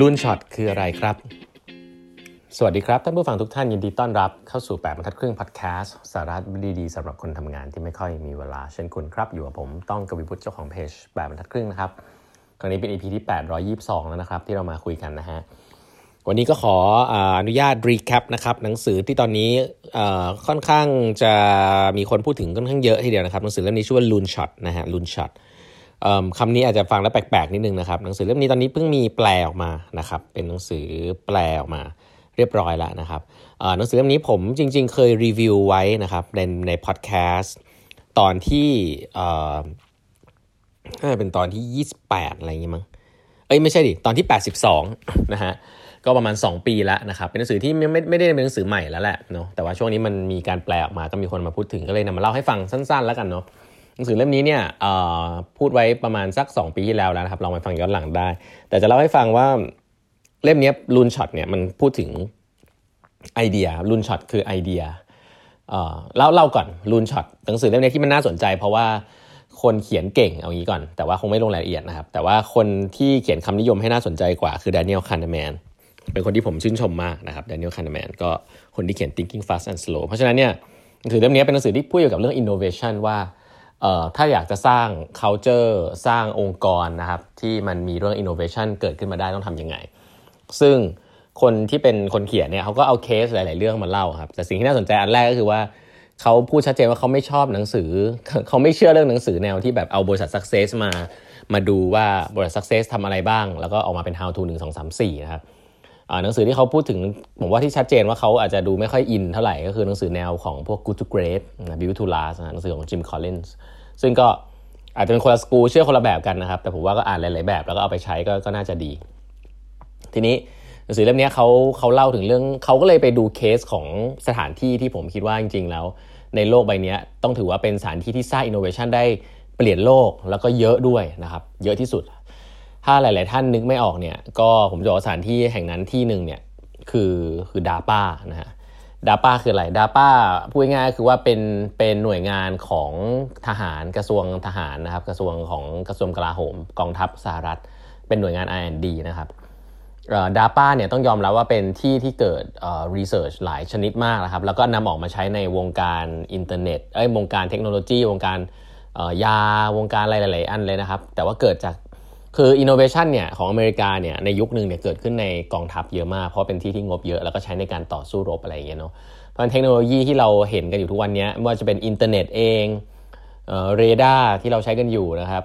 Loonshot คืออะไรครับ สวัสดีครับ ท่านผู้ฟังทุกท่านยินดีต้อนรับเข้าสู่ 8บรรทัดครึ่งพอดแคสต์สาระดีๆสำหรับคนทำงานที่ไม่ค่อยมีเวลาเช่นคุณครับ อยู่กับผมต้องกวีวุฒิเจ้าของเพจ8บรรทัดครึ่งนะครับครั้งนี้เป็น EP ที่ 822 แล้วนะครับ ที่เรามาคุยกันนะฮะวันนี้ก็ขออนุญาต recap นะครับหนังสือที่ตอนนี้ค่อนข้างจะมีคนพูดถึงค่อนข้างเยอะทีเดียวนะครับหนังสือเล่มนี้ชื่อว่า Loonshot นะฮะ Loonshot คำนี้อาจจะฟังแล้วแปลกๆนิดนึงนะครับ หนังสือเล่มนี้ตอนนี้เพิ่งมีแปลออกมานะครับ เป็นหนังสือแปลออกมาเรียบร้อยแล้วนะครับหนังสือเล่มนี้ผมจริง ๆ เคยรีวิวไว้นะครับในในพอดแคสต์ตอนที่น่าจะเป็นตอนที่ 28 อะไรอย่างงี้มั้ง เอ้ยไม่ใช่ดิ ตอนที่ 82 นะฮะ ก็ประมาณ 2 ปีแล้วนะครับ เป็นหนังสือที่ไม่ไม่ไม่ได้เป็นหนังสือใหม่แล้วแหละเนาะ แต่ว่าช่วงนี้มันมีการแปลออกมา ก็มีคนมาพูดถึง ก็เลยนำมาเล่าให้ฟังสั้น ๆ แล้วกันเนาะ หนังสือเล่มนี้เนี่ยพูดไว้ประมาณสัก 2 ปีที่แล้วแล้วนะครับลองไปฟังย้อนหลังได้ แต่จะเล่าให้ฟังว่าเล่มนี้ Loonshot เนี่ยมันพูดถึง idea Loonshot คือไอเดียเล่าเล่าก่อน Loonshot หนังสือเล่มนี้ที่มันน่าสนใจ เพราะว่าคนเขียนเก่งเอางี้ก่อน แต่ว่าคงไม่ลงรายละเอียดนะครับ แต่ว่าคนที่เขียนคำนิยมให้น่าสนใจกว่าคือ Daniel Kahneman เป็นคนที่ผมชื่นชมมากนะครับ Daniel Kahneman ก็คนที่เขียน Thinking Fast and Slow เพราะฉะนั้นเนี่ยหนังสือเล่มนี้เป็นหนังสือที่พูดเกี่ยวกับเรื่อง innovation ว่า ถ้าอยากจะสร้าง culture สร้างองค์กรนะครับที่มันมีเรื่อง innovation เกิดขึ้นมาได้ต้องทำยังไง ซึ่งคนที่เป็นคนเขียนเนี่ยเขาก็เอาเคสหลาย ๆ เรื่องมาเล่าครับแต่สิ่งที่น่าสนใจอันแรกก็คือว่าเขาพูดชัดเจนว่าเขาไม่ชอบหนังสือ เขาไม่เชื่อเรื่องหนังสือแนวที่แบบเอาบริษัท success มามาดูว่าบริษัท success ทำอะไรบ้าง แล้วก็ออกมาเป็น how to 1 2 3 4นะครับ หนังสือที่เขาพูดถึงผมว่าที่ชัดเจนว่าเขาอาจจะดูไม่ค่อยอินเท่าไหร่ก็คือหนังสือแนวของพวก Good to Great Build to Last หนังสือของ Jim Collins ซึ่งก็อาจจะเป็นคนละสกูเชื่อคนละแบบกันนะครับ แต่ผมว่าก็อ่านหลายๆแบบ แล้วก็เอาไปใช้ก็ก็น่าจะดี ทีนี้หนังสือเล่มนี้เขาเขาเล่าถึงเรื่องเขาก็เลยไปดูเคสของสถานที่ที่ผมคิดว่าจริง ๆ แล้ว ในโลกใบนี้ต้องถือว่าเป็นสถานที่ที่สร้างอินโนเวชันได้เปลี่ยนโลกแล้วก็เยอะด้วยนะครับ เยอะที่สุด ถ้าหลาย ๆ ท่านนึกไม่ออกเนี่ยก็ผมจะบอกสถานที่แห่งนั้นที่หนึ่งเนี่ยคือคือดาป้านะฮะดาป้าคืออะไรดาป้าพูดง่ายๆคือว่าเป็นเป็นหน่วยงานของทหารกระทรวงทหารนะครับ กระทรวงของกระทรวงกลาโหมกองทัพสหรัฐ เป็นหน่วยงาน R&D นะครับดาป้าเนี่ยต้องยอมรับว่าเป็นที่ที่เกิดรีเสิร์ชหลายชนิดมากนะครับ แล้วก็นำออกมาใช้ในวงการอินเทอร์เน็ตเอ้ยวงการเทคโนโลยี วงการยาวงการอะไรหลาย ๆ อันเลยนะครับ แต่ว่าเกิดจาก คืออินโนเวชันเนี่ยของอเมริกาเนี่ยในยุคหนึ่งเนี่ยเกิดขึ้นในกองทัพเยอะมาก เพราะเป็นที่ที่งบเยอะแล้วก็ใช้ในการต่อสู้รบอะไรอย่างเงี้ยเนาะเพราะเทคโนโลยีที่เราเห็นกันอยู่ทุกวันนี้ไม่ว่าจะเป็นอินเทอร์เน็ตเองเรดาร์ที่เราใช้กันอยู่นะครับ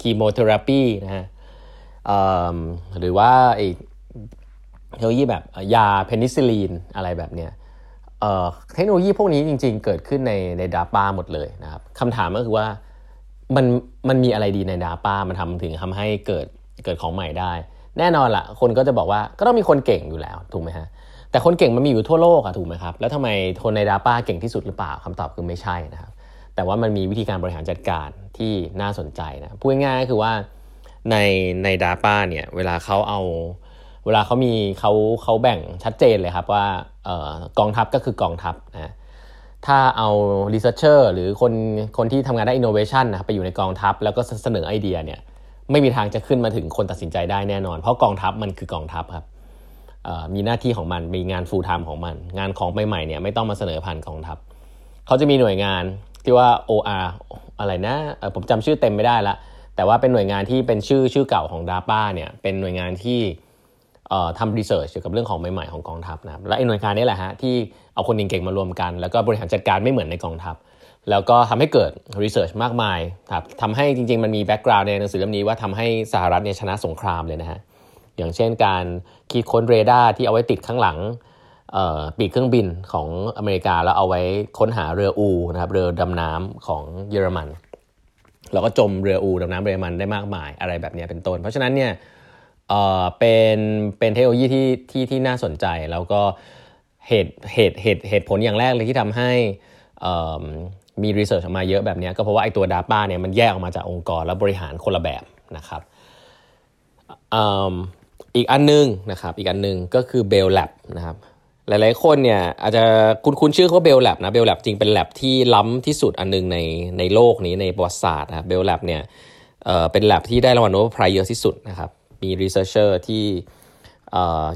chemotherapy นะฮะหรือว่าไอเทคโนโลยีแบบยาเพนิซิลีนอะไรแบบเนี้ยเทคโนโลยีพวกนี้จริงๆ เกิดขึ้นในในดาป้าหมดเลยนะครับคำถามก็คือว่า มันมันมีอะไรดีในดาป้ามันทำถึงทำให้เกิดเกิดของใหม่ได้ แน่นอนละ่ะ คนก็จะบอกว่าก็ต้องมีคนเก่งอยู่แล้วถูกไหมฮะแต่คนเก่งมันมีอยู่ทั่วโลกอะถูกไหมครับแล้วทำไมคนในดาป้าเก่งที่สุดหรือเปล่าคำตอบคือไม่ใช่นะครับแต่ว่ามันมีวิธีการบริหารจัดการที่น่าสนใจนะพูดง่ายๆคือว่าในในดาป้าเนี่ยเวลาเขาเอาเวลาเขามีเขาเขาแบ่งชัดเจนเลยครับว่าเออกองทัพก็คือกองทัพนะ ถ้าเอา researcher หรือคนคนที่ทำงานด้านอินโนเวชันนะครับไปอยู่ในกองทัพ แล้วก็เสนอไอเดียเนี่ยไม่มีทางจะขึ้นมาถึงคนตัดสินใจได้แน่นอน เพราะกองทัพมันคือกองทัพครับมีหน้าที่ของมันมีงาน full time ของมัน งานของใหม่ๆเนี่ยไม่ต้องมาเสนอผ่านกองทัพเขาจะมีหน่วยงานที่ว่า OR อะไรนะผมจำชื่อเต็มไม่ได้ละแต่ว่าเป็นหน่วยงานที่เป็นชื่อชื่อเก่าของ DARPA เนี่ยเป็นหน่วยงานที่ ทำ research เกี่ยวกับเรื่องของใหม่ๆของกองทัพนะครับและไอ้หน่วยงานนี้แหละฮะที่เอาคนเก่งๆมารวมกัน แล้วก็บริหารจัดการไม่เหมือนในกองทัพแล้วก็ทำให้เกิด research มากมายครับทำให้จริงๆ มันมี background ในหนังสือเล่มนี้ว่าทำให้สหรัฐเนี่ยชนะสงครามเลยนะฮะอย่างเช่นการคิดค้นเรดาร์ที่เอาไว้ติดข้างหลังปีกเครื่องบินของอเมริกาแล้วเอาไว้ค้นหาเรืออูนะครับเรือดำน้ำของเยอรมัน แล้วก็จมเรืออูดำน้ำเยอรมันได้มากมายอะไรแบบนี้เป็นต้น เพราะฉะนั้นเนี่ย เป็นเป็นเทคโนโลยีที่ที่ที่น่าสนใจแล้วก็เหตุเหตุเหตุเหตุผลอย่างแรกเลยที่ทำให้มีรีเสิร์ชออกมาเยอะแบบนี้ก็เพราะว่าไอตัว Data เนี่ยมันแยกออกมาจากองค์กรแล้วบริหารคนละแบบนะครับอีกอันนึงนะครับอีกอันนึงก็คือ Bell Lab นะครับหลายๆคนเนี่ยอาจจะคุ้นคุ้นชื่อเขา Bell Lab นะ Bell Lab จริงเป็นแลบที่ล้ำที่สุดอันนึงในในโลกนี้ในประวัติศาสตร์นะ Bell Lab เนี่ยเป็นแลบที่ได้รางวัล Nobel Prize เยอะที่สุดนะครับ มี researcher ที่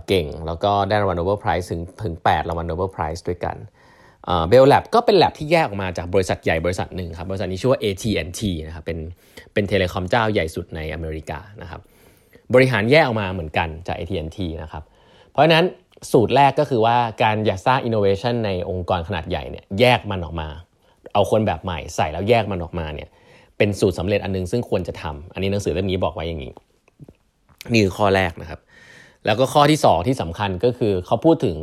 เก่ง แล้วก็ได้รางวัล Nobel Prize ถึงถึง 8 รางวัล Nobel Prize ด้วยกัน Bell Lab ก็เป็นแลบที่แยกออกมาจากบริษัทใหญ่บริษัทหนึ่งครับ บริษัทนี้ชื่อว่า AT&T นะครับเป็นเป็น telecom เจ้าใหญ่สุดในอเมริกานะครับบริหารแยกออกมาเหมือนกันจาก AT&T นะครับเพราะฉะนั้นสูตรแรกก็คือว่าการอยากสร้าง innovation ในองค์กรขนาดใหญ่เนี่ยแยกมันออกมา เอาคนแบบใหม่ใส่แล้วแยกมันออกมาเนี่ยเป็นสูตรสำเร็จอันนึงซึ่งควรจะทำอันนี้หนังสือเล่มนี้บอกไว้อย่างนี้ นี่คือข้อแรกนะครับ แล้วก็ข้อที่ 2 ที่สำคัญก็คือเขาพูดถึง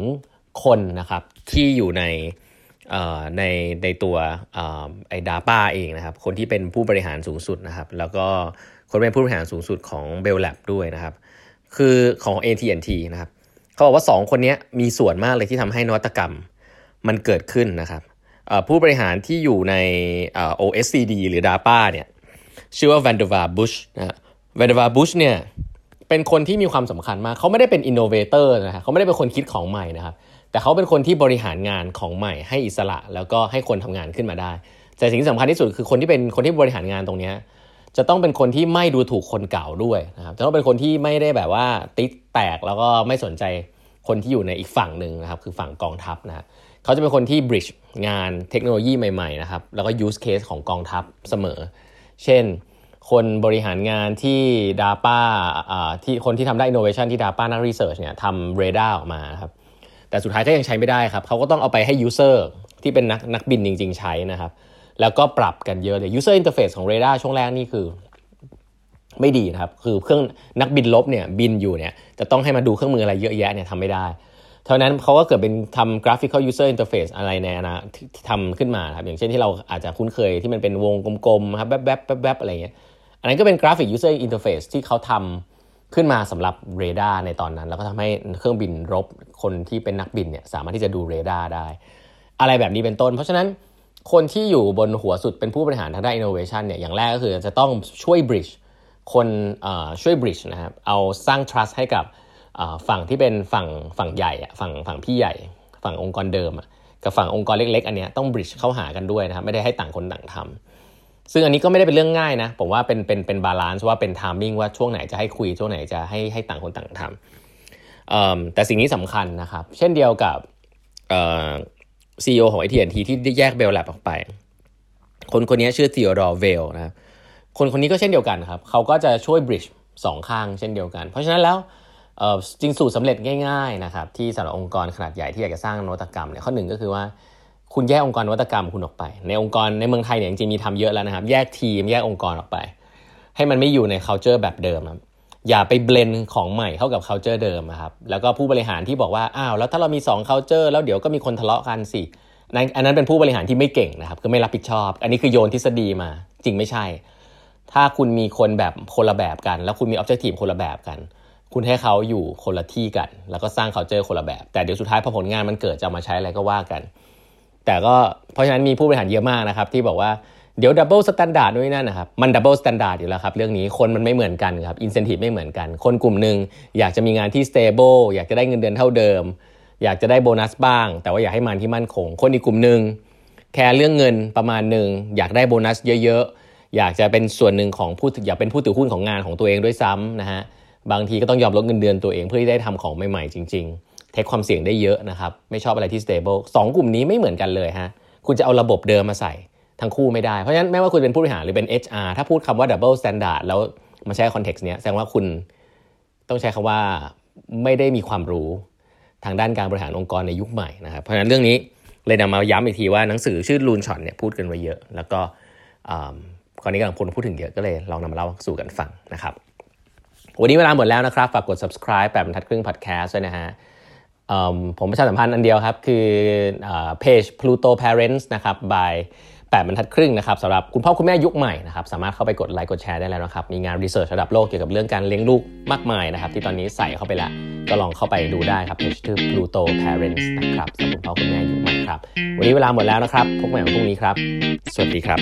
คนนะครับที่อยู่ในในในตัวไอ้ดาป้าเองนะครับ คนที่เป็นผู้บริหารสูงสุดนะครับ แล้วก็คนเป็นผู้บริหารสูงสุดของเบลแลบด้วยนะครับ คือของ AT&T นะครับเขาบอกว่า 2 คนนี้มีส่วนมากเลยที่ทำให้นวัตกรรมมันเกิดขึ้นนะครับผู้บริหารที่อยู่ใน OSCD หรือ DAPA เนี่ยชื่อว่า Van der v a b u s h นะ Van der v a b u s h เนี่ย เป็นคนที่มีความสำคัญมาก เขาไม่ได้เป็น innovator นะครับเขาไม่ได้เป็นคนคิดของใหม่นะครับ แต่เขาเป็นคนที่บริหารงานของใหม่ ให้อิสระแล้วก็ให้คนทำงานขึ้นมาได้ แต่สิ่งที่สำคัญที่สุดคือคนที่เป็นคนที่บริหารงานตรงนี้จะต้องเป็นคนที่ไม่ดูถูกคนเก่าด้วยนะครับ จะต้องเป็นคนที่ไม่ได้แบบว่าติดแตกแล้วก็ไม่สนใจคนที่อยู่ในอีกฝั่งหนึ่งนะครับ คือฝั่งกองทัพนะเขาจะเป็นคนที่ bridge งานเทคโนโลยีใหม่ๆนะครับ แล้วก็ use case ของกองทัพเสมอ เช่น คนบริหารงานที่ DAPA ที่คนที่ทำได้ innovation ที่ DAPA นัก research เนี่ยทำ radar ออกมาครับแต่สุดท้ายก็ยังใช้ไม่ได้ครับเขาก็ต้องเอาไปให้ user ที่เป็นนักนักบินจริง ๆ ใช้นะครับ แล้วก็ปรับกันเยอะเลย user interface ของ radar ช่วงแรกนี่คือไม่ดีนะครับ คือเครื่องนักบินลบเนี่ยบินอยู่เนี่ยจะต้องให้มาดูเครื่องมืออะไรเยอะแยะเนี่ยทำไม่ได้ เท่านั้นเขาก็เกิดเป็นทำ graphical user interface อะไรในอนาที่ทำขึ้นมาครับอย่างเช่นที่เราอาจจะคุ้นเคยที่มันเป็นวงกลมๆครับแวบๆแวบๆอะไรเงี้ย อันนั้นก็เป็น graphic user interface ที่เขาทำขึ้นมาสำหรับเรดาร์ในตอนนั้น แล้วก็ทำให้เครื่องบินรบคนที่เป็นนักบินเนี่ยสามารถที่จะดูเรดาร์ได้ อะไรแบบนี้เป็นต้น เพราะฉะนั้นคนที่อยู่บนหัวสุดเป็นผู้บริหารทางด้าน innovation เนี่ยอย่างแรกก็คือจะต้องช่วย bridge คนช่วย bridge นะครับเอาสร้าง trust ให้กับฝั่งที่เป็นฝั่งฝั่งใหญ่ฝั่งฝั่งพี่ใหญ่ ฝั่งองค์กรเดิมกับฝั่งองค์กรเล็ก ๆ อันนี้ต้อง bridge เข้าหากันด้วยนะครับไม่ได้ให้ต่างคนต่างทำ ซึ่งอันนี้ก็ไม่ได้เป็นเรื่องง่ายนะ ผมว่าเป็นเป็นเป็น balance ว่าเป็น timing ว่าช่วงไหนจะให้คุยช่วงไหนจะให้ให้ต่างคนต่างทำแต่สิ่งนี้สำคัญนะครับ เช่นเดียวกับซีอีโอของ AT&T ที่แยก Bell Lab ออกไป คนคนนี้ชื่อ Theodore Vail นะคนคนนี้ก็เช่นเดียวกันครับ เขาก็จะช่วย bridge สองข้างเช่นเดียวกัน เพราะฉะนั้นแล้วจริงสูตรสำเร็จง่ายๆนะครับที่สำหรับองค์กรขนาดใหญ่ที่อยากจะสร้างนวัตกรรมเนี่ยข้อหนึ่งก็คือว่า คุณแยกองค์กรนวัตกรรมคุณออกไป ในองค์กรในเมืองไทยเนี่ยจริงๆมีทำเยอะแล้วนะครับ แยกทีมแยกองค์กรออกไป ให้มันไม่อยู่ใน culture แบบเดิมครับอย่าไปเบลนของใหม่เข้ากับ culture เดิมครับแล้วก็ผู้บริหารที่บอกว่าอ้าวแล้วถ้าเรามี 2 culture แล้วเดี๋ยวก็มีคนทะเลาะกันสิอันนั้นเป็นผู้บริหารที่ไม่เก่งนะครับคือไม่รับผิดชอบ อันนี้คือโยนทฤษฎีมาจริงไม่ใช่ ถ้าคุณมีคนแบบคนละแบบกัน แล้วคุณมี objective คนละแบบกัน คุณให้เขาอยู่คนละที่กัน แล้วก็สร้าง culture คนละแบบ แต่เดี๋ยวสุดท้ายพอผลงานมันเกิดจะมาใช้อะไรก็ว่ากัน แต่ก็เพราะฉะนั้นมีผู้บริหารเยอะมากนะครับที่บอกว่าเดี๋ยวดับเบิลสแตนดาร์ดด้วยนั่นนะครับมันดับเบิลสแตนดาร์ดอยู่แล้วครับเรื่องนี้คนมันไม่เหมือนกันครับอินเซนティブไม่เหมือนกัน คนกลุ่มหนึ่งอยากจะมีงานที่สเตเบิลอยากจะได้เงินเดือนเท่าเดิม อยากจะได้โบนัสบ้าง แต่ว่าอยากให้มันที่มั่นคง คนอีกกลุ่มหนึ่งแค่เรื่องเงินประมาณหนึ่งอยากได้โบนัสเยอะๆอยากจะเป็นส่วนหนึ่งของผู้อยากเป็นผู้ถือหุ้นของงานของตัวเองด้วยซ้ำนะฮะบางทีก็ต้องยอมลดเงินเดือนตัวเองเพื่อที่ได้ทำของใหม่ๆจริงๆ เทคความเสี่ยงได้เยอะนะครับ ไม่ชอบอะไรที่ stable สองกลุ่มนี้ไม่เหมือนกันเลยฮะคุณจะเอาระบบเดิมมาใส่ทั้งคู่ไม่ได้ เพราะฉะนั้นไม่ว่าคุณเป็นผู้บริหารหรือเป็น HR ถ้าพูดคำว่า double standard แล้วมาใช้คอนเท็กซ์เนี้ยแสดงว่าคุณต้องใช้คำว่าไม่ได้มีความรู้ทางด้านการบริหารองค์กรในยุคใหม่นะครับ เพราะฉะนั้นเรื่องนี้เลยนำมาย้ำอีกทีว่าหนังสือชื่อลูนช็อตเนี่ยพูดกันไว้เยอะ แล้วก็คราวนี้กำลังพูดพูดถึงเยอะก็เลยลองนำมาเล่าสู่กันฟังนะครับ วันนี้เวลาหมดแล้วนะครับ ฝากกด subscribe แบบบรรทัดครึ่ง podcast ด้วยนะฮะ ผมประชาสัมพันธ์อันเดียวครับ คือเพจ Pluto Parents นะครับ by 8บรรทัดครึ่งนะครับสำหรับคุณพ่อคุณแม่ยุคใหม่นะครับสามารถเข้าไปกดไลค์กดแชร์ได้แล้วนะครับ มีงานรีเสิร์ชระดับโลกเกี่ยวกับเรื่องการเลี้ยงลูกมากมายนะครับ ที่ตอนนี้ใส่เข้าไปแล้ว ก็ลองเข้าไปดูได้ครับเพจชื่อ Pluto Parents นะครับสำหรับคุณพ่อคุณแม่ยุคใหม่ครับ วันนี้เวลาหมดแล้วนะครับพบกันใหม่วันพรุ่งนี้ครับ สวัสดีครับ